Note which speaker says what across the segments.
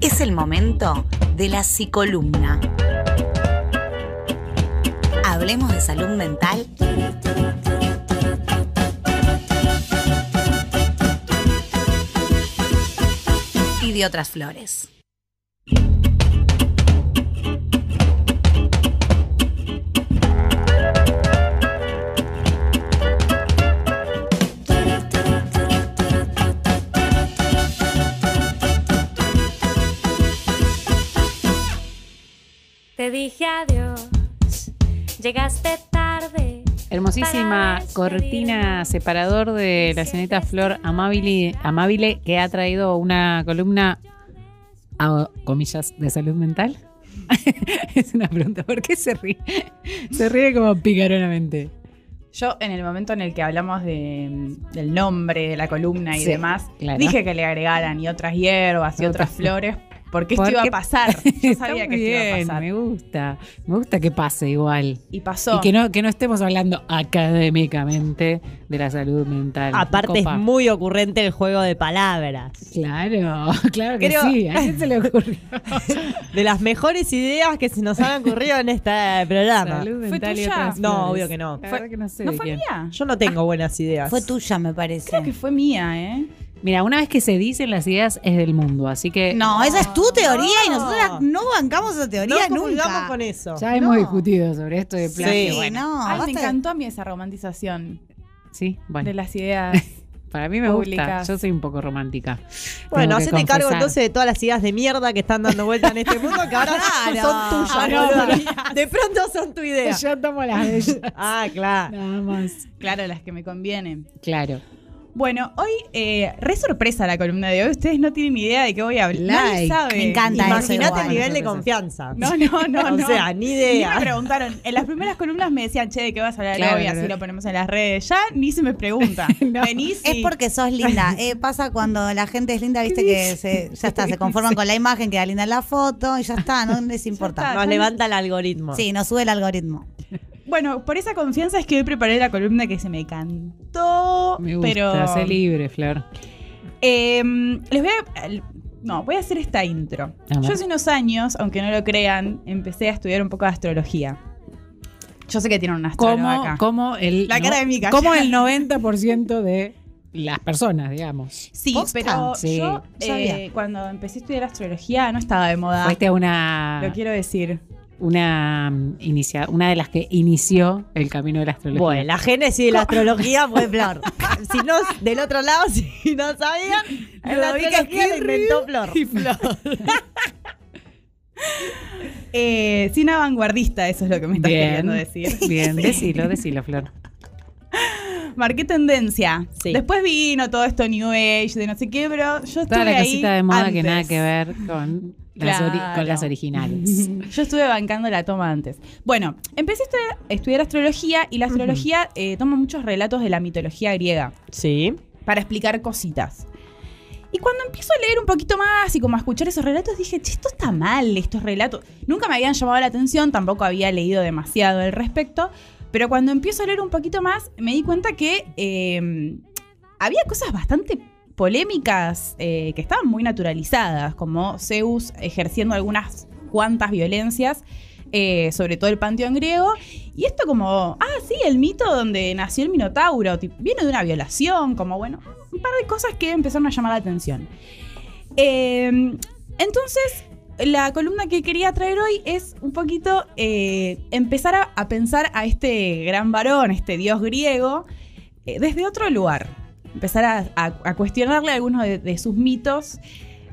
Speaker 1: Es el momento de la psicolumna. Hablemos de salud mental. Y de otras flores.
Speaker 2: Te dije adiós, llegaste tarde.
Speaker 3: Hermosísima cortina separador de la señorita Flor Amabile, Amabile que ha traído una columna, a, comillas, de salud mental. es una pregunta, ¿por qué se ríe? Se ríe como picaronamente.
Speaker 4: Yo, en el momento en el que hablamos de, del nombre de la columna y
Speaker 3: Sí,
Speaker 4: demás,
Speaker 3: claro.
Speaker 4: dije que le agregaran y otras hierbas y Otras flores, porque esto iba a pasar. Yo sabía que esto iba a pasar.
Speaker 3: Me gusta, me gusta que pase igual.
Speaker 4: Y pasó.
Speaker 3: Y que no, que no estemos hablando académicamente de la salud mental.
Speaker 5: Aparte
Speaker 3: Copa.
Speaker 5: es muy ocurrente el juego de palabras.
Speaker 3: Claro, claro que
Speaker 5: Creo-
Speaker 3: sí. ¿A quién se le ocurrió?
Speaker 5: De las mejores ideas que se nos han ocurrido en este programa.
Speaker 3: Salud
Speaker 4: ¿Fue
Speaker 3: mental y
Speaker 4: tuya?
Speaker 3: otras
Speaker 5: No, obvio que no.
Speaker 3: La
Speaker 4: Fue-
Speaker 3: verdad que no sé
Speaker 4: ¿No fue
Speaker 3: quién.
Speaker 4: mía?
Speaker 5: Yo no tengo buenas ideas.
Speaker 1: Fue tuya, me parece.
Speaker 4: Creo que fue mía, ¿eh?
Speaker 3: Mira, una vez que se dicen las ideas es del mundo, así que
Speaker 1: No, esa es tu teoría y
Speaker 5: No.
Speaker 1: nosotras no bancamos esa
Speaker 5: no
Speaker 1: teoría
Speaker 5: comulgamos
Speaker 1: nunca.
Speaker 5: con eso.
Speaker 3: ya hemos
Speaker 1: No.
Speaker 3: discutido sobre esto de plagio.
Speaker 5: Sí,
Speaker 3: bueno,
Speaker 1: no,
Speaker 4: Ay, me encantó a mí esa romantización
Speaker 3: sí, bueno.
Speaker 4: de las ideas.
Speaker 3: Para mí me gusta. Yo soy un poco romántica.
Speaker 5: Bueno, hacete cargo entonces de todas las ideas de mierda que están dando vuelta en este mundo, que ahora
Speaker 1: Claro.
Speaker 5: son tuyas.
Speaker 3: Ah, no,
Speaker 5: de pronto son tu idea.
Speaker 3: Yo tomo las de ellas.
Speaker 5: Ah, claro.
Speaker 3: Nada más.
Speaker 4: claro, las que me convienen.
Speaker 3: Claro.
Speaker 4: Bueno, hoy, eh, re sorpresa la columna de hoy. Ustedes no tienen ni idea de qué voy a hablar. Nadie
Speaker 3: Like.
Speaker 4: sabe.
Speaker 1: Me encanta
Speaker 5: Imagínate el nivel de confianza.
Speaker 4: No, no, no,
Speaker 5: O
Speaker 4: no.
Speaker 5: sea, ni
Speaker 4: Ni
Speaker 5: idea.
Speaker 4: me preguntaron. En las primeras columnas me decían, che, ¿de qué vas a hablar
Speaker 3: Claro,
Speaker 4: hoy? Así lo ponemos en las redes. Ya ni se me pregunta.
Speaker 3: No.
Speaker 4: Venís y...
Speaker 1: Es porque sos linda. Eh, pasa cuando la gente es linda, viste que se, ya está, se conforman con la imagen, queda linda en la foto y ya está, no les importa.
Speaker 4: está.
Speaker 5: Nos levanta el algoritmo.
Speaker 1: Sí, nos sube el algoritmo.
Speaker 4: Bueno, por esa confianza es que hoy preparé la columna que se me cantó.
Speaker 3: Me gusta.
Speaker 4: pero...
Speaker 3: Sé libre, Flor.
Speaker 4: Em, les voy a. No, voy a hacer esta intro. Yo hace unos años, aunque no lo crean, empecé a estudiar un poco de astrología. Yo sé que tienen una astróloga
Speaker 3: Como,
Speaker 4: acá.
Speaker 3: como el,
Speaker 4: La cara de Mica,
Speaker 3: como el 90% de las personas, digamos.
Speaker 4: Sí, pero
Speaker 3: Sí.
Speaker 4: yo
Speaker 1: No sabía.
Speaker 4: eh, cuando empecé a estudiar astrología no estaba de moda.
Speaker 3: Fuiste a una,
Speaker 4: Lo quiero decir.
Speaker 3: Una, mm, inicia, una de las que inició el camino de la astrología.
Speaker 5: Bueno, la génesis de la astrología fue Flor. si no, del otro lado, si no sabían, la astrología la inventó Flor.
Speaker 4: Eh, sin vanguardista, eso es lo que me estás
Speaker 3: Bien.
Speaker 4: queriendo decir.
Speaker 3: Bien, decilo, decilo, Flor.
Speaker 4: Marqué tendencia.
Speaker 5: Sí.
Speaker 4: Después vino todo esto New Age, de no sé qué, pero yo estuve
Speaker 3: Toda la
Speaker 4: ahí
Speaker 3: cosita de moda que nada que ver con las, ori-
Speaker 4: Claro.
Speaker 3: con las originales.
Speaker 4: Yo estuve bancando la toma antes. Bueno, empecé a estudiar, a estudiar astrología y la astrología eh, toma muchos relatos de la mitología griega
Speaker 5: Sí.
Speaker 4: para explicar cositas. Y cuando empiezo a leer un poquito más y como a escuchar esos relatos, dije, che, esto está mal, estos relatos. Nunca me habían llamado la atención, tampoco había leído demasiado al respecto, pero cuando empiezo a leer un poquito más, me di cuenta que eh, había cosas bastante polémicas eh, que estaban muy naturalizadas, como Zeus ejerciendo algunas cuantas violencias, eh, sobre todo el panteón griego. Y esto como, ah, sí, el mito donde nació el Minotauro, tip- viene de una violación, como bueno, un par de cosas que empezaron a llamar la atención. Eh, entonces, la columna que quería traer hoy es un poquito eh, empezar a, a pensar a este gran varón, este dios griego, eh, desde otro lugar. Empezar a, a- a cuestionarle algunos de, de sus mitos.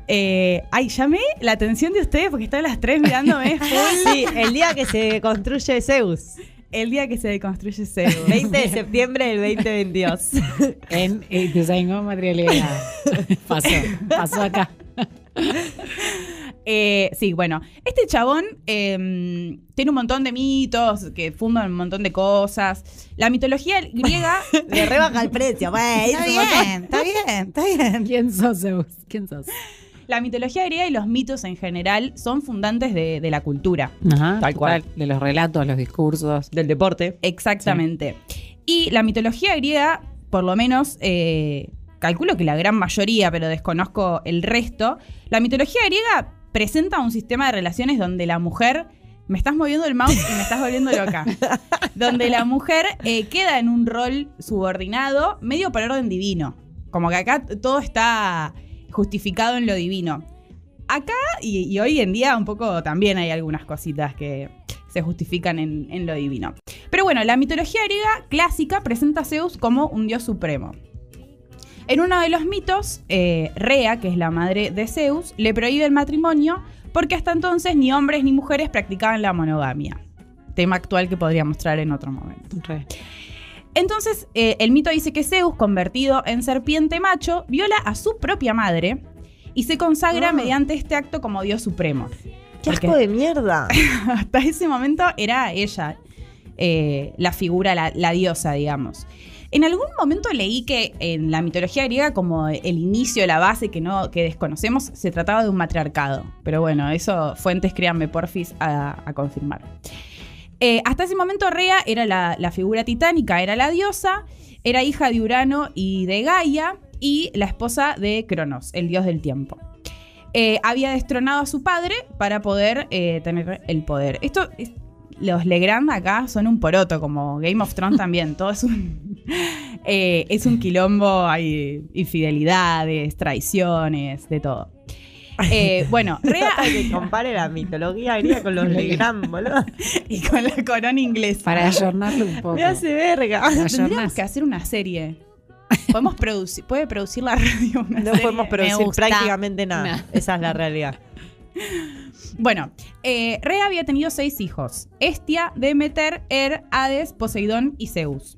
Speaker 4: Eh, ay, llamé la atención de ustedes porque están las tres mirándome
Speaker 5: Sí, el día que se construye Zeus.
Speaker 4: el día que se deconstruye Zeus.
Speaker 5: 20 de septiembre del 2022.
Speaker 3: en Ituzaingó Materialidad. Pasó, pasó acá.
Speaker 4: Eh, sí, bueno, este chabón eh, tiene un montón de mitos que fundan un montón de cosas. La mitología griega
Speaker 5: Le rebaja el precio. güey,
Speaker 1: Está bien, está bien, está bien.
Speaker 3: ¿Quién sos, Zeus? ¿Quién sos?
Speaker 4: La mitología griega y los mitos en general son fundantes de, de la cultura.
Speaker 3: Ajá,
Speaker 5: Tal cual.
Speaker 3: De los relatos, los discursos.
Speaker 5: Del deporte.
Speaker 4: Exactamente. Y la mitología griega, por lo menos, eh, calculo que la gran mayoría, pero desconozco el resto, la mitología griega presenta un sistema de relaciones donde la mujer. Me estás moviendo el mouse y me estás volviendo loca. donde la mujer eh, queda en un rol subordinado, medio por orden divino. Como que acá todo está justificado en lo divino. Acá y, y hoy en día un poco también hay algunas cositas que se justifican en, en lo divino. Pero bueno, la mitología griega clásica presenta a Zeus como un dios supremo. En uno de los mitos, eh, Rea, que es la madre de Zeus, le prohíbe el matrimonio porque hasta entonces ni hombres ni mujeres practicaban la monogamia. Tema actual que podría mostrar en otro momento.
Speaker 3: Re.
Speaker 4: Entonces, eh, el mito dice que Zeus, convertido en serpiente macho, viola a su propia madre y se consagra
Speaker 5: Ah.
Speaker 4: mediante este acto como dios supremo.
Speaker 5: ¡Qué
Speaker 4: Porque-
Speaker 5: asco de mierda!
Speaker 4: hasta ese momento era ella eh, la figura, la, la diosa, digamos. En algún momento leí que en la mitología griega, como el inicio, la base que, no, que desconocemos, se trataba de un matriarcado. Pero bueno, eso fuentes, créanme, porfis, a, a confirmar. Eh, hasta ese momento Rea era la, figura titánica, era la diosa, era hija de Urano y de Gaia y la esposa de Cronos, el dios del tiempo. Eh, había destronado a su padre para poder eh, tener el poder. Esto, es- los Legrand acá son un poroto, como Game of Thrones también. Todo es un, eh, es un quilombo, hay infidelidades, traiciones, de todo. Eh, bueno, Rea
Speaker 5: que compare la mitología griega con los Legrand, boludo.
Speaker 4: y con la corona inglesa.
Speaker 3: Para ayornarlo un poco.
Speaker 5: Me hace verga.
Speaker 4: Tendríamos que hacer una serie. Podemos producir, puede producir la radio una
Speaker 5: No
Speaker 4: serie?
Speaker 5: podemos producir prácticamente nada.
Speaker 3: No.
Speaker 5: Esa es la realidad.
Speaker 4: Bueno, eh, Rea había tenido seis hijos: Estia, Demeter, Er, Hades, Poseidón y Zeus.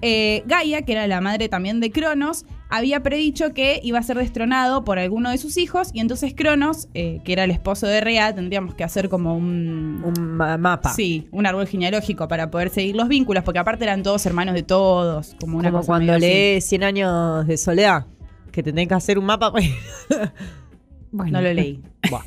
Speaker 4: Eh, Gaia, que era la madre también de Cronos, había predicho que iba a ser destronado por alguno de sus hijos, y entonces Cronos, eh, que era el esposo de Rea, tendríamos que hacer como un.
Speaker 5: Un ma- mapa.
Speaker 4: Sí, un árbol genealógico para poder seguir los vínculos, porque aparte eran todos hermanos de todos, como una
Speaker 5: Como
Speaker 4: cosa
Speaker 5: cuando lees 100 años de soledad. Que te tenés que hacer un mapa. pues.
Speaker 3: Bueno.
Speaker 4: No lo leí.
Speaker 5: Buah.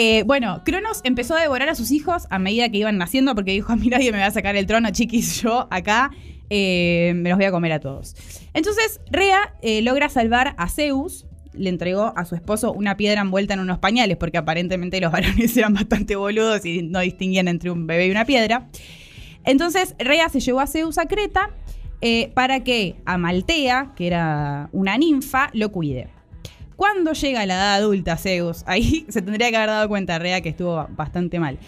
Speaker 4: Eh, bueno, Cronos empezó a devorar a sus hijos a medida que iban naciendo porque dijo, a mí nadie me va a sacar el trono, chiquis, yo acá eh, me los voy a comer a todos. Entonces, Rea eh, logra salvar a Zeus, le entregó a su esposo una piedra envuelta en unos pañales porque aparentemente los varones eran bastante boludos y no distinguían entre un bebé y una piedra. Entonces, Rea se llevó a Zeus a Creta para que Amaltea, que era una ninfa, lo cuide. Cuando llega la edad adulta Zeus, ahí se tendría que haber dado cuenta Rea que estuvo bastante mal.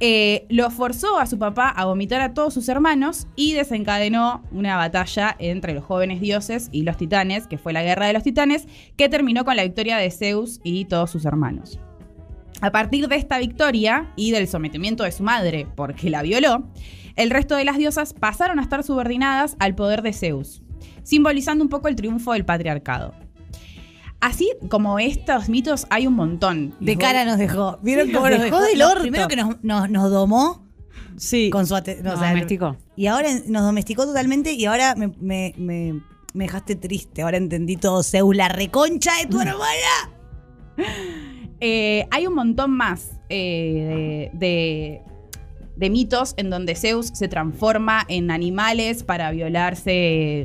Speaker 4: Eh, lo forzó a su papá a vomitar a todos sus hermanos y desencadenó una batalla entre los jóvenes dioses y los titanes, que fue la guerra de los titanes, que terminó con la victoria de Zeus y todos sus hermanos. A partir de esta victoria y del sometimiento de su madre, porque la violó, el resto de las diosas pasaron a estar subordinadas al poder de Zeus, simbolizando un poco el triunfo del patriarcado. Así como estos mitos hay un montón.
Speaker 1: De cara nos dejó. ¿Vieron
Speaker 5: Sí,
Speaker 1: cómo
Speaker 5: nos dejó
Speaker 1: dejó?
Speaker 5: del
Speaker 1: No,
Speaker 5: orto.
Speaker 1: Primero que nos, nos, nos domó
Speaker 5: Sí.
Speaker 1: con su no,
Speaker 3: Nos
Speaker 1: o sea,
Speaker 3: domesticó.
Speaker 1: Y ahora nos domesticó totalmente y ahora me, me, me, me dejaste triste. Ahora entendí todo. Zeus, la reconcha de tu hermana.
Speaker 4: Eh, hay un montón más eh, de, de- de mitos en donde Zeus se transforma en animales para violarse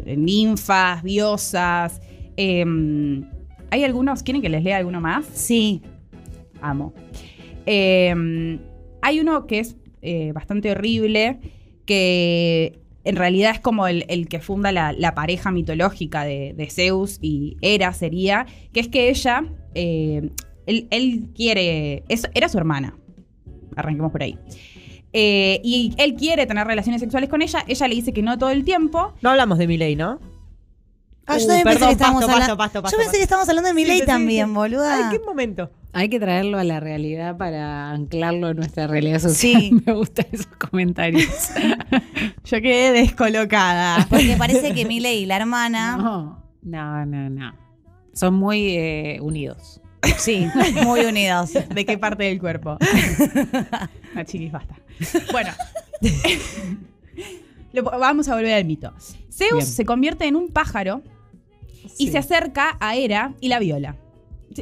Speaker 4: eh, ninfas, diosas. em, ¿Hay algunos? ¿Quieren que les lea alguno más?
Speaker 1: Sí.
Speaker 4: amo. Eh, hay uno que es eh, bastante horrible, que en realidad es como el, el que funda la, la pareja mitológica de, de Zeus y Hera sería, que es que ella, eh, él, él quiere, es- era su hermana, arranquemos por ahí. Eh, y él quiere tener relaciones sexuales con ella, ella le dice que no todo el tiempo,
Speaker 5: No hablamos de Miley, ¿no?
Speaker 1: Ah, yo
Speaker 5: Uh,
Speaker 1: también pensé que estábamos
Speaker 5: pasto,
Speaker 1: hablando.
Speaker 5: pasto, pasto,
Speaker 1: yo pensé
Speaker 5: pasto.
Speaker 1: que estábamos hablando de mi
Speaker 5: Sí,
Speaker 1: ley también, boluda.
Speaker 5: Ay, ¿qué momento?
Speaker 3: Hay que traerlo a la realidad para anclarlo en nuestra realidad social.
Speaker 1: Sí.
Speaker 3: Me gustan esos comentarios.
Speaker 4: yo quedé descolocada.
Speaker 1: Porque parece que Miley y la hermana.
Speaker 3: No, no, no, no. Son muy eh, unidos.
Speaker 1: Sí, muy unidos.
Speaker 4: ¿De qué parte del cuerpo? No, chiquis, basta. Bueno. Lo- vamos a volver al mito. Zeus
Speaker 3: Bien.
Speaker 4: se convierte en un pájaro y
Speaker 5: Sí.
Speaker 4: se acerca a Hera y la viola.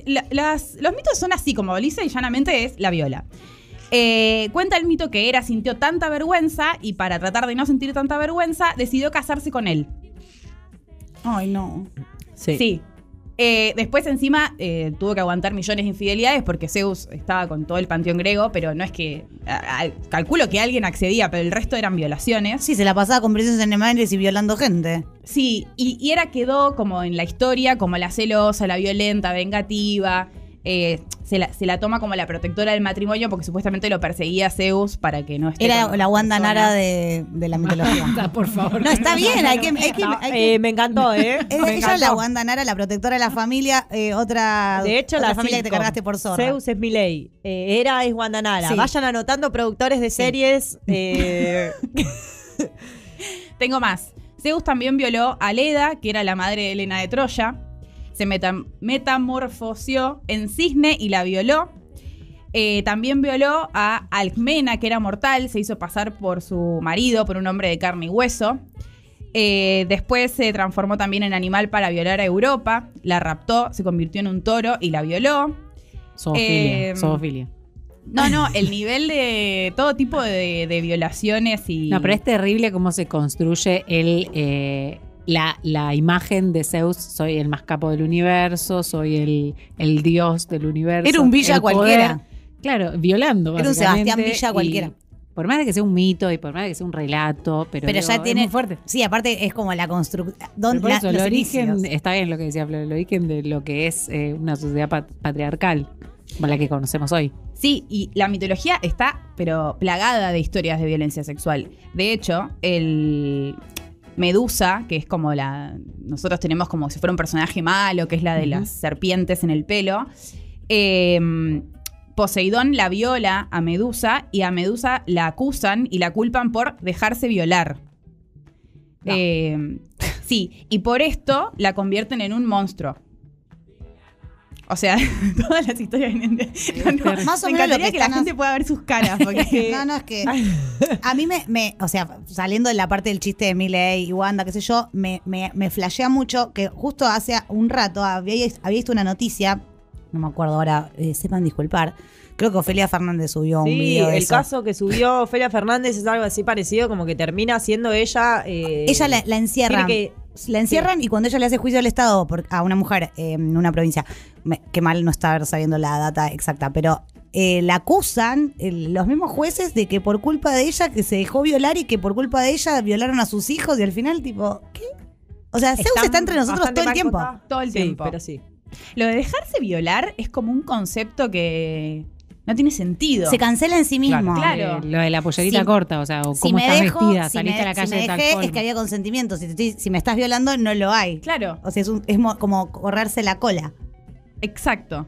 Speaker 4: La- las- los mitos son así, como lisa y llanamente es la viola. Eh, cuenta el mito que Hera sintió tanta vergüenza y para tratar de no sentir tanta vergüenza decidió casarse con él.
Speaker 1: Ay, no.
Speaker 5: Sí.
Speaker 4: Sí. Eh, después encima eh, tuvo que aguantar millones de infidelidades porque Zeus estaba con todo el panteón griego, pero no es que... a- a- calculo que alguien accedía, pero el resto eran violaciones.
Speaker 1: Sí, se la pasaba con princesas animales y violando gente.
Speaker 4: Sí, y, y era quedó como en la historia como la celosa, la violenta, vengativa. Eh, se, la, se la toma como la protectora del matrimonio porque supuestamente lo perseguía Zeus para que no esté
Speaker 1: Era la Wanda. Nara de, de la mitología.
Speaker 3: por favor.
Speaker 1: No, está bien, hay que... Hay que,
Speaker 5: No,
Speaker 1: hay que-
Speaker 5: eh, me encantó, ¿eh?
Speaker 1: ella
Speaker 5: Me
Speaker 1: es
Speaker 5: encantó.
Speaker 1: la Wanda Nara, la protectora de la familia, eh, otra,
Speaker 5: De hecho,
Speaker 1: otra
Speaker 5: la
Speaker 1: familia que te cargaste por zorra.
Speaker 5: Zeus es Miley. Eh, Era es Guandanara.
Speaker 1: Sí.
Speaker 5: Vayan anotando productores de series. eh,
Speaker 4: Tengo más. Zeus también violó a Leda, que era la madre de Helena de Troya. Se meta- metamorfoseó en cisne y la violó. Eh, también violó a Alcmena, que era mortal. Se hizo pasar por su marido, por un hombre de carne y hueso. Eh, después se transformó también en animal para violar a Europa. La raptó, se convirtió en un toro y la violó.
Speaker 3: Zoofilia.
Speaker 4: Eh,
Speaker 3: zoofilia.
Speaker 4: No, no, el nivel de todo tipo de, de violaciones y.
Speaker 3: No, pero es terrible cómo se construye el, eh, la, la imagen de Zeus. Soy el más capo del universo, soy el, el dios del universo.
Speaker 1: Era un Villa
Speaker 3: poder.
Speaker 1: cualquiera.
Speaker 3: Claro, violando.
Speaker 1: Era un Sebastián Villa cualquiera.
Speaker 3: Por más de que sea un mito y por más de que sea un relato, pero,
Speaker 1: Pero
Speaker 3: digo,
Speaker 1: ya
Speaker 3: es
Speaker 1: tiene.
Speaker 3: muy fuerte.
Speaker 1: Sí, aparte es como la construcción.
Speaker 3: El origen, está bien lo que decía Flor, el origen de lo que es eh, una sociedad pat- patriarcal, como la que conocemos hoy.
Speaker 4: Sí, y la mitología está, pero plagada de historias de violencia sexual. De hecho, el Medusa, que es como la. Nosotros tenemos como si fuera un personaje malo, que es la de las serpientes en el pelo. eh, Poseidón la viola a Medusa y a Medusa la acusan y la culpan por dejarse violar.
Speaker 3: No.
Speaker 4: Eh, sí, y por esto la convierten en un monstruo. O sea, todas las historias vienen de. No, no,
Speaker 1: Más o
Speaker 4: me
Speaker 1: menos
Speaker 4: encantaría
Speaker 1: que
Speaker 4: que, la
Speaker 1: están
Speaker 4: gente pueda ver sus caras. Porque
Speaker 1: No, no, es que. A mí me, me- O sea, saliendo de la parte del chiste de Miley y Wanda, qué sé yo, me, me, me flashea mucho que justo hace un rato había, había visto una noticia, no me acuerdo ahora, eh, sepan disculpar. Creo que Ofelia Fernández subió un video de
Speaker 5: el
Speaker 1: eso.
Speaker 5: caso que subió Ofelia Fernández es algo así parecido, como que termina siendo ella. eh,
Speaker 1: Ella la,
Speaker 5: tiene
Speaker 1: La encierran y cuando ella le hace juicio al Estado por- a una mujer eh, en una provincia, me- qué mal no estar sabiendo la data exacta, pero eh, la acusan los mismos jueces de que por culpa de ella que se dejó violar y que por culpa de ella violaron a sus hijos y al final tipo, ¿qué? O sea, Zeus
Speaker 5: están
Speaker 1: está entre nosotros todo el tiempo.
Speaker 4: Todo el
Speaker 5: Sí,
Speaker 4: tiempo.
Speaker 5: pero sí.
Speaker 4: Lo de dejarse violar es como un concepto que no tiene sentido.
Speaker 1: Se cancela en sí mismo.
Speaker 4: Claro.
Speaker 3: Eh, lo de la pollerita
Speaker 1: Si-
Speaker 3: corta, o sea, o
Speaker 1: Si
Speaker 3: cómo estás
Speaker 1: dejo,
Speaker 3: vestida,
Speaker 1: si
Speaker 3: saliste
Speaker 1: me,
Speaker 3: a la calle
Speaker 1: si me
Speaker 3: de tal
Speaker 1: dejé,
Speaker 3: forma.
Speaker 1: es que había consentimiento. Si, te estoy- si me estás violando, no lo hay.
Speaker 4: Claro,
Speaker 1: O sea, es, un- es mo- como correrse la cola.
Speaker 4: exacto.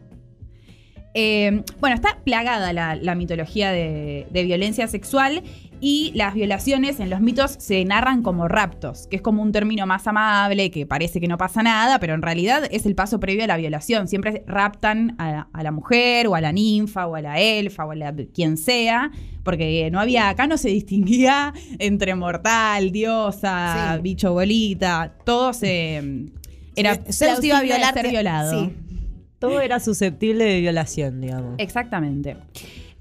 Speaker 4: Eh, bueno, está plagada la, la mitología de, de violencia sexual y las violaciones en los mitos se narran como raptos, que es como un término más amable, que parece que no pasa nada, pero en realidad es el paso previo a la violación. Siempre raptan a, a la mujer o a la ninfa o a la elfa o a la quien sea, porque no había, acá no se distinguía entre mortal, diosa,
Speaker 1: Sí.
Speaker 4: bicho bolita, todo se... Era
Speaker 1: Zeus te iba a violar,
Speaker 4: ser violado.
Speaker 1: sí.
Speaker 5: Todo era susceptible de violación, digamos.
Speaker 4: Exactamente.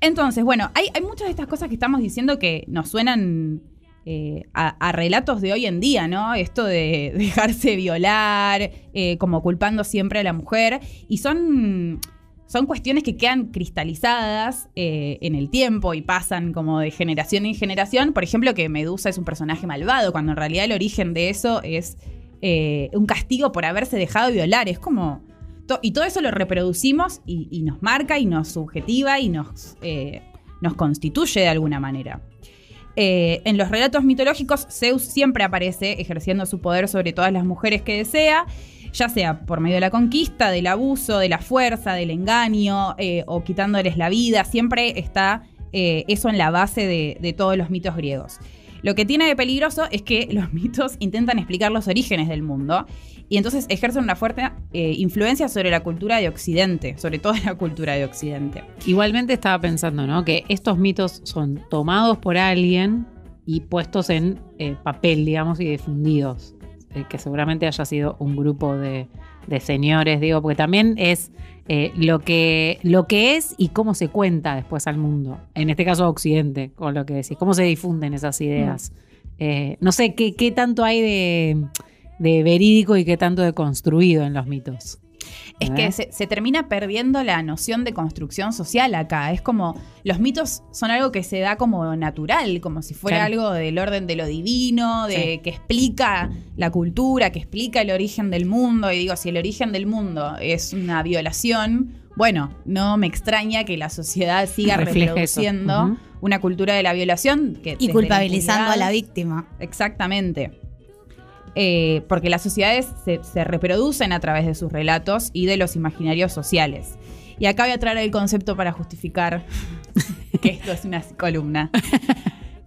Speaker 4: Entonces, bueno, hay, muchas de estas cosas que estamos diciendo que nos suenan eh, a, relatos de hoy en día, ¿no? Esto de dejarse violar, eh, como culpando siempre a la mujer. Y son, son cuestiones que quedan cristalizadas eh, en el tiempo y pasan como de generación en generación. Por ejemplo, que Medusa es un personaje malvado, cuando en realidad el origen de eso es un castigo por haberse dejado violar. Es como... Y todo eso lo reproducimos y, nos marca y nos subjetiva y nos, eh, nos constituye de alguna manera. Eh, en los relatos mitológicos, Zeus siempre aparece ejerciendo su poder sobre todas las mujeres que desea, ya sea por medio de la conquista, del abuso, de la fuerza, del engaño eh, o quitándoles la vida. Siempre está eso en la base de todos los mitos griegos. Lo que tiene de peligroso es que los mitos intentan explicar los orígenes del mundo y entonces ejercen una fuerte eh, influencia sobre la cultura de Occidente, sobre toda la cultura de Occidente.
Speaker 3: Igualmente estaba pensando, ¿no? Que estos mitos son tomados por alguien y puestos en eh, papel, digamos, y difundidos. Eh, que seguramente haya sido un grupo de, de señores, digo, porque también es eh, lo, que, lo que es y cómo se cuenta después al mundo. En este caso, a Occidente, con lo que decís. Cómo se difunden esas ideas. Eh, no sé qué, qué tanto hay de, de verídico y qué tanto de construido en los mitos.
Speaker 4: Es que se, se termina perdiendo la noción de construcción social acá. Es como, los mitos son algo que se da como natural, como si fuera
Speaker 3: Claro.
Speaker 4: algo del orden de lo divino, de
Speaker 3: Sí.
Speaker 4: que explica la cultura, que explica el origen del mundo. Y digo, si el origen del mundo es una violación, bueno, no me extraña que la sociedad siga
Speaker 3: Refleje
Speaker 4: reproduciendo una cultura de la violación que
Speaker 1: Y
Speaker 4: la
Speaker 1: culpabilizando a la víctima.
Speaker 4: Exactamente. Eh, porque las sociedades se, se reproducen a través de sus relatos y de los imaginarios sociales. Y acá voy a traer el concepto para justificar que esto es una columna.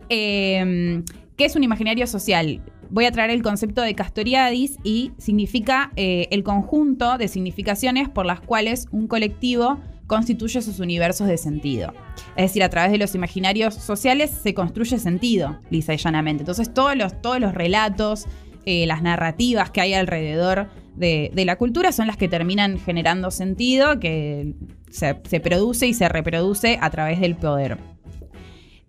Speaker 4: Eh, ¿Qué es un imaginario social? Voy a traer el concepto de Castoriadis y significa eh, el conjunto de significaciones por las cuales un colectivo constituye sus universos de sentido. Es decir, a través de los imaginarios sociales se construye sentido, lisa y llanamente. Entonces todos los, todos los relatos, eh, las narrativas que hay alrededor de, de la cultura son las que terminan generando sentido, que se, se produce y se reproduce a través del poder.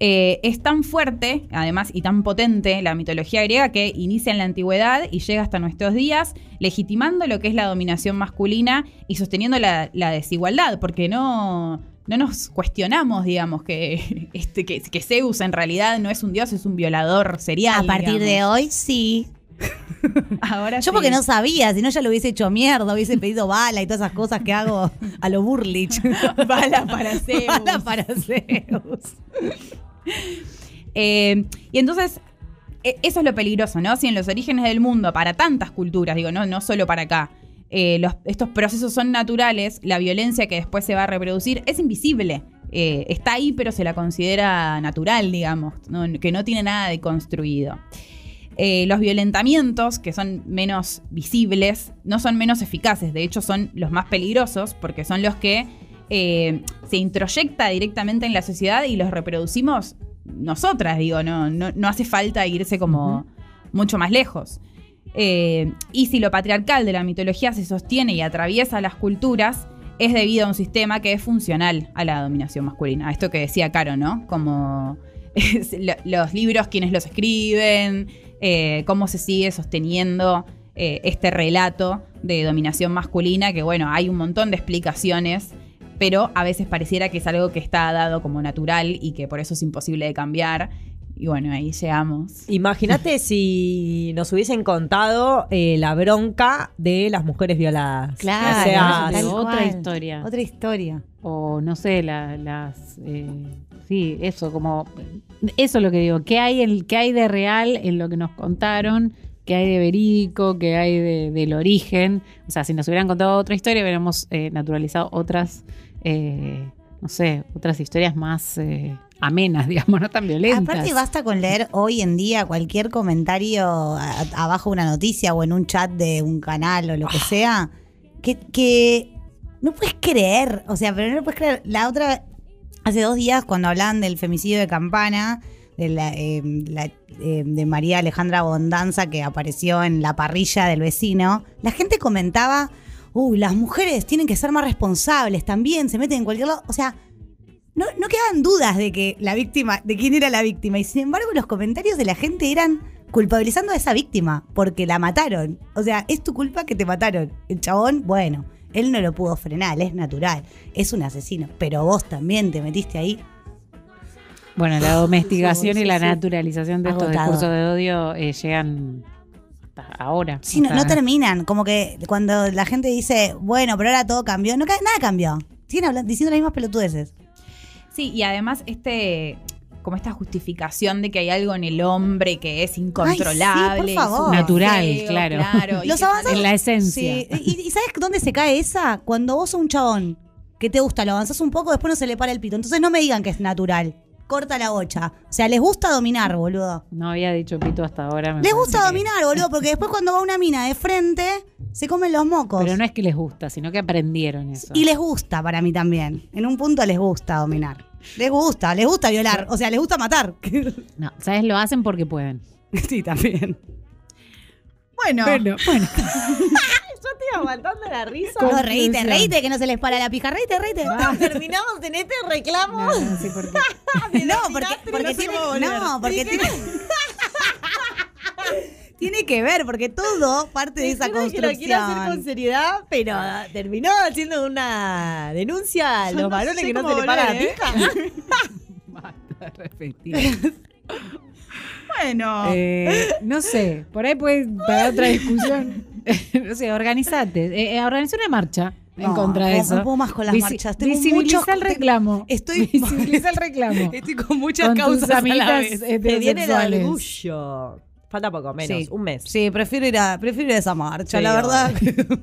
Speaker 4: Eh, es tan fuerte, además, y tan potente la mitología griega que inicia en la antigüedad y llega hasta nuestros días, legitimando lo que es la dominación masculina y sosteniendo la, la desigualdad, porque no, no nos cuestionamos, digamos, que, este, que, que Zeus en realidad no es un dios, es un violador serial.
Speaker 1: A partir de hoy, sí.
Speaker 4: Ahora
Speaker 1: Yo
Speaker 4: sí.
Speaker 1: porque no sabía, si no ya lo hubiese hecho mierda, hubiese pedido bala y todas esas cosas que hago a lo Burlich.
Speaker 4: Bala para Zeus.
Speaker 1: Bala para Zeus.
Speaker 4: Eh, y entonces, e- eso es lo peligroso, ¿no? Si en los orígenes del mundo, para tantas culturas, digo, no, no solo para acá, eh, los- estos procesos son naturales, la violencia que después se va a reproducir es invisible. Eh, está ahí, pero se la considera natural, digamos, ¿no? que no tiene nada de construido. Eh, los violentamientos, que son menos visibles, no son menos eficaces, de hecho son los más peligrosos, porque son los que eh, se introyecta directamente en la sociedad y los reproducimos nosotras, digo, no, no, no hace falta irse como mucho más lejos. Eh, y si lo patriarcal de la mitología se sostiene y atraviesa las culturas, es debido a un sistema que es funcional a la dominación masculina. A esto que decía Caro, ¿no? Como los libros, quienes los escriben, eh, cómo se sigue sosteniendo eh, este relato de dominación masculina, que bueno, hay un montón de explicaciones, pero a veces pareciera que es algo que está dado como natural y que por eso es imposible de cambiar. Y bueno, ahí llegamos.
Speaker 5: Imagínate si nos hubiesen contado eh, la bronca de las mujeres violadas.
Speaker 1: Claro,
Speaker 5: O sea,
Speaker 3: otra historia.
Speaker 1: Otra historia.
Speaker 3: o no sé, la- las... eh, sí, eso, como... Eso es lo que digo, ¿qué hay, el, ¿qué hay de real en lo que nos contaron? ¿Qué hay de verídico? ¿Qué hay de- del origen? O sea, si nos hubieran contado otra historia, hubiéramos eh, naturalizado otras, eh, no sé, otras historias más eh, amenas, digamos, no tan violentas.
Speaker 1: Aparte basta con leer hoy en día cualquier comentario abajo de una noticia o en un chat de un canal o lo que sea, que, que no puedes creer, o sea, pero no puedes creer. La otra, hace dos días cuando hablaban del femicidio de Campana, de, la, eh, la, eh, de María Alejandra Bondanza que apareció en la parrilla del vecino, la gente comentaba, uy, las mujeres tienen que ser más responsables también, se meten en cualquier lado, o sea... No, no quedaban dudas de que la víctima, de quién era la víctima. Y sin embargo, los comentarios de la gente eran culpabilizando a esa víctima porque la mataron. O sea, es tu culpa que te mataron. El chabón, bueno, él no lo pudo frenar, es natural, es un asesino. Pero vos también te metiste ahí.
Speaker 3: Bueno, la domesticación
Speaker 1: Sí,
Speaker 3: y la
Speaker 1: sí.
Speaker 3: naturalización de estos discursos de odio eh, llegan hasta ahora.
Speaker 1: Sí, no, terminan. Como que cuando la gente dice, bueno, pero ahora todo cambió, no nada cambió. Siguen hablando, diciendo las mismas pelotudeces.
Speaker 4: Sí, y además este como esta justificación de que hay algo en el hombre que es incontrolable,
Speaker 1: Ay, sí, por favor.
Speaker 3: Natural,
Speaker 4: feo,
Speaker 3: claro.
Speaker 1: Los avanzados-
Speaker 3: En la esencia.
Speaker 1: Sí. ¿Y, y sabes dónde se cae esa? Cuando vos sos un chabón que te gusta, lo avanzás un poco, después no se le para el pito. Entonces no me digan que es natural. Corta la bocha. O sea, les gusta dominar, boludo.
Speaker 3: No había dicho pito hasta ahora. me
Speaker 1: Les gusta
Speaker 3: que-
Speaker 1: dominar, boludo, porque después cuando va una mina de frente, se comen los mocos.
Speaker 3: Pero no es que les gusta, sino que aprendieron eso.
Speaker 1: Y les gusta para mí también. En un punto les gusta dominar. Les gusta, les gusta violar. O sea, les gusta matar.
Speaker 3: No, ¿sabes? Lo hacen porque pueden.
Speaker 1: sí, también.
Speaker 4: Bueno,
Speaker 3: bueno.
Speaker 5: Yo estoy aguantando la risa.
Speaker 1: No, reíte, reíte, que no se les para la pija. Reíte, reíte.
Speaker 5: Terminamos en este reclamo.
Speaker 3: No, no sé por qué.
Speaker 1: No, porque, porque
Speaker 5: no
Speaker 1: tiene.
Speaker 5: volver.
Speaker 1: No, porque tiene. Tiene que ver, porque todo parte de esa
Speaker 5: Te juro que lo quiero hacer con
Speaker 1: construcción.
Speaker 5: seriedad, pero terminó haciendo una denuncia a los
Speaker 4: no
Speaker 5: varones
Speaker 4: sé
Speaker 5: que no se le para la pija.
Speaker 3: De repetir.
Speaker 4: Bueno.
Speaker 3: Eh, no sé, por ahí puedes para otra discusión. no sé, organizate. Eh, eh, organiza una marcha en
Speaker 1: No,
Speaker 3: contra de
Speaker 1: no
Speaker 3: eso.
Speaker 1: puedo más con las
Speaker 3: Visi-
Speaker 1: marchas. Tengo
Speaker 3: visibiliza
Speaker 1: muchos-
Speaker 3: el reclamo.
Speaker 1: Estoy-
Speaker 3: Visibiliza el reclamo.
Speaker 1: Estoy con muchas
Speaker 3: Con tus
Speaker 1: causas a la vez.
Speaker 5: Se viene el orgullo. Falta poco, menos,
Speaker 1: Sí.
Speaker 5: un mes.
Speaker 1: Sí, prefiero ir a, prefiero ir a esa marcha,
Speaker 5: Sí,
Speaker 1: la verdad.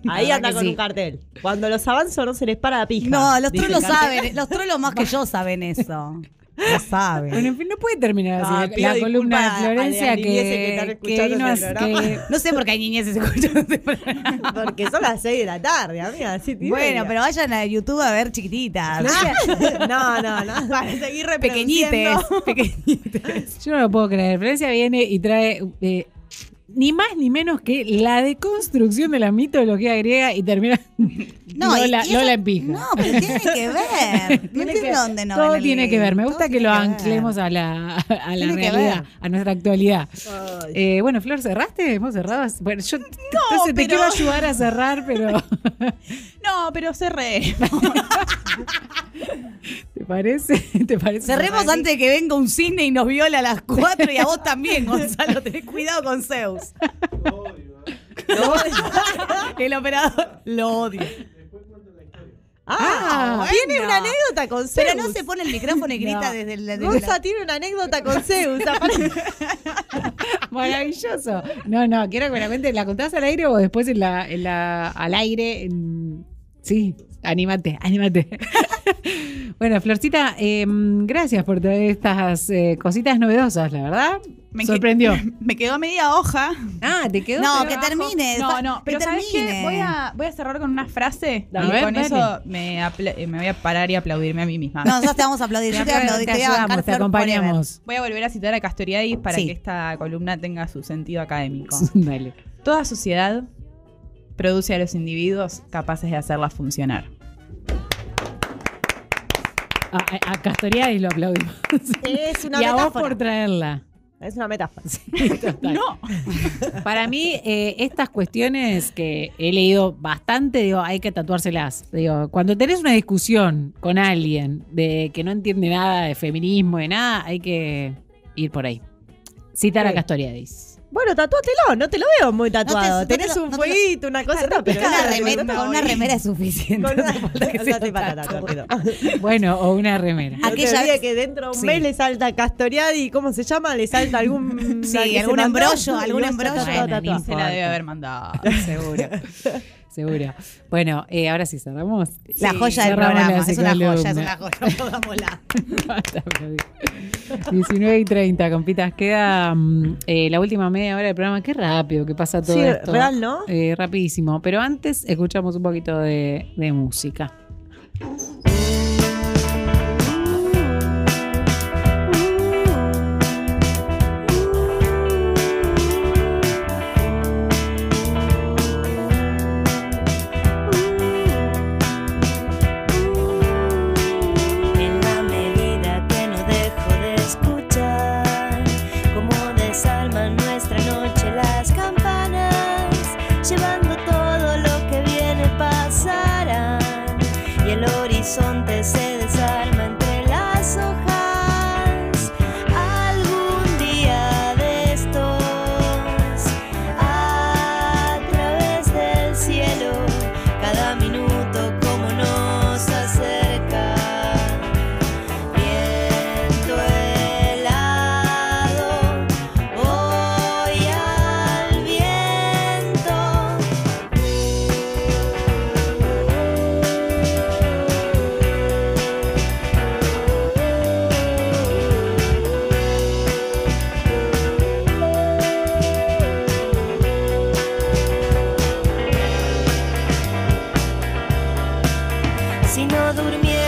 Speaker 5: Ahí
Speaker 3: La
Speaker 5: anda
Speaker 3: verdad
Speaker 5: con un cartel. Cuando los avanzo no se les para la pija.
Speaker 1: No, los trolos saben, los trolos más que yo saben eso. Lo saben.
Speaker 3: Bueno, en fin, no puede terminar así
Speaker 5: Ah,
Speaker 3: la- columna de
Speaker 5: disculpas a- a
Speaker 3: Florencia
Speaker 5: que este
Speaker 3: que-
Speaker 1: No sé por qué hay niñeces escuchando este.
Speaker 5: Porque son las 6 de la tarde, amiga. Así
Speaker 1: Bueno, pero vayan a YouTube a ver chiquititas.
Speaker 5: No, no, no.
Speaker 4: para seguir
Speaker 1: Pequeñites.
Speaker 4: reproduciendo.
Speaker 1: Pequeñites.
Speaker 3: Yo no lo puedo creer. Florencia viene y trae eh, ni más ni menos que la deconstrucción de la mitología griega y termina
Speaker 1: No,
Speaker 3: Lola,
Speaker 1: y eso-
Speaker 3: Lola en pija.
Speaker 1: No, pero tiene que ver. No
Speaker 3: Tiene
Speaker 1: entiendo
Speaker 3: que-
Speaker 1: dónde no
Speaker 3: todo tiene que ver. Me gusta que lo anclemos a la, a la realidad, a nuestra actualidad. Eh, bueno, Flor, ¿cerraste? ¿Hemos cerrado? Bueno, yo entonces te
Speaker 4: pero-
Speaker 3: quiero ayudar a cerrar, pero
Speaker 4: No, pero cerré.
Speaker 3: ¿te parece? ¿Te parece?
Speaker 1: Cerremos antes de que venga un cine y nos viola a las 4 y a vos también, Gonzalo. Tenés cuidado con Zeus. El operador lo odio.
Speaker 5: Ah,
Speaker 1: bueno.
Speaker 5: tiene una anécdota con Zeus.
Speaker 1: Pero no se pone el micrófono y grita
Speaker 3: No.
Speaker 1: desde el. desde
Speaker 5: Gonza
Speaker 1: la-
Speaker 5: tiene una anécdota con Zeus.
Speaker 3: Maravilloso. No, no, quiero que me la cuentes. ¿La contás al aire o después en la, en la, al aire? en- Sí, anímate, anímate. bueno, Florcita, eh, gracias por traer estas eh, cositas novedosas, la verdad. Me
Speaker 4: que-
Speaker 3: sorprendió.
Speaker 4: Me quedó media hoja.
Speaker 3: Ah, te quedó.
Speaker 1: No,
Speaker 3: pero
Speaker 1: que
Speaker 3: abajo.
Speaker 1: termine.
Speaker 4: No, no,
Speaker 1: que
Speaker 4: pero ¿sabes qué?
Speaker 1: termine.
Speaker 4: Voy a, voy a cerrar con una frase
Speaker 3: A
Speaker 4: y
Speaker 3: ver,
Speaker 4: con
Speaker 3: dale.
Speaker 4: eso me, eh, me voy a parar y aplaudirme a mí misma.
Speaker 1: No, nosotros te vamos a aplaudir. Yo te,
Speaker 3: Te,
Speaker 1: aplaudí, te voy a bancar
Speaker 3: ayudamos, te
Speaker 1: Flor forever.
Speaker 3: acompañamos.
Speaker 4: Voy a volver a citar a Castoriadis para
Speaker 1: Sí.
Speaker 4: que esta columna tenga su sentido académico.
Speaker 3: Dale.
Speaker 4: Toda sociedad produce a los individuos capaces de hacerla funcionar.
Speaker 3: A, a, a Castoriadis lo aplaudimos.
Speaker 5: Es una
Speaker 3: y a vos
Speaker 5: metáfora.
Speaker 3: por traerla.
Speaker 5: Es una metáfora.
Speaker 4: No.
Speaker 3: Para mí, eh, estas cuestiones que he leído bastante, digo, hay que tatuárselas. Digo, cuando tenés una discusión con alguien de que no entiende nada de feminismo, de nada, hay que ir por ahí. Citar a. Castoriadis.
Speaker 5: Bueno, tatúatelo, no te lo veo muy tatuado.
Speaker 1: no te
Speaker 5: Tenés un
Speaker 1: no te lo-
Speaker 5: fueguito, una cosita, pero
Speaker 1: Con una, remera,
Speaker 5: no,
Speaker 1: con una remera es suficiente.
Speaker 5: Con una- o
Speaker 1: se
Speaker 5: sea, te para
Speaker 3: Bueno, o una remera.
Speaker 5: No te
Speaker 1: Aquella vez-
Speaker 5: que dentro de un
Speaker 1: Sí.
Speaker 5: mes le salta Castoriadi, ¿cómo se llama? Le salta algún...
Speaker 1: Sí, algún embrollo, algún embrollo.
Speaker 4: Se la debe haber mandado.
Speaker 3: Seguro. Seguro. Bueno, eh, ahora sí cerramos.
Speaker 1: La joya del
Speaker 3: cerramos
Speaker 1: programa.
Speaker 3: la
Speaker 1: Es una joya, es una joya. Pongámosla.
Speaker 3: Basta, aplaudir. 19 y 30, compitas. Queda mm, eh, la última media hora del programa. Qué rápido que pasa todo
Speaker 5: Sí,
Speaker 3: esto.
Speaker 5: real, ¿no?
Speaker 3: Eh, rapidísimo. Pero antes escuchamos un poquito de, de música.
Speaker 6: El Si no durmiera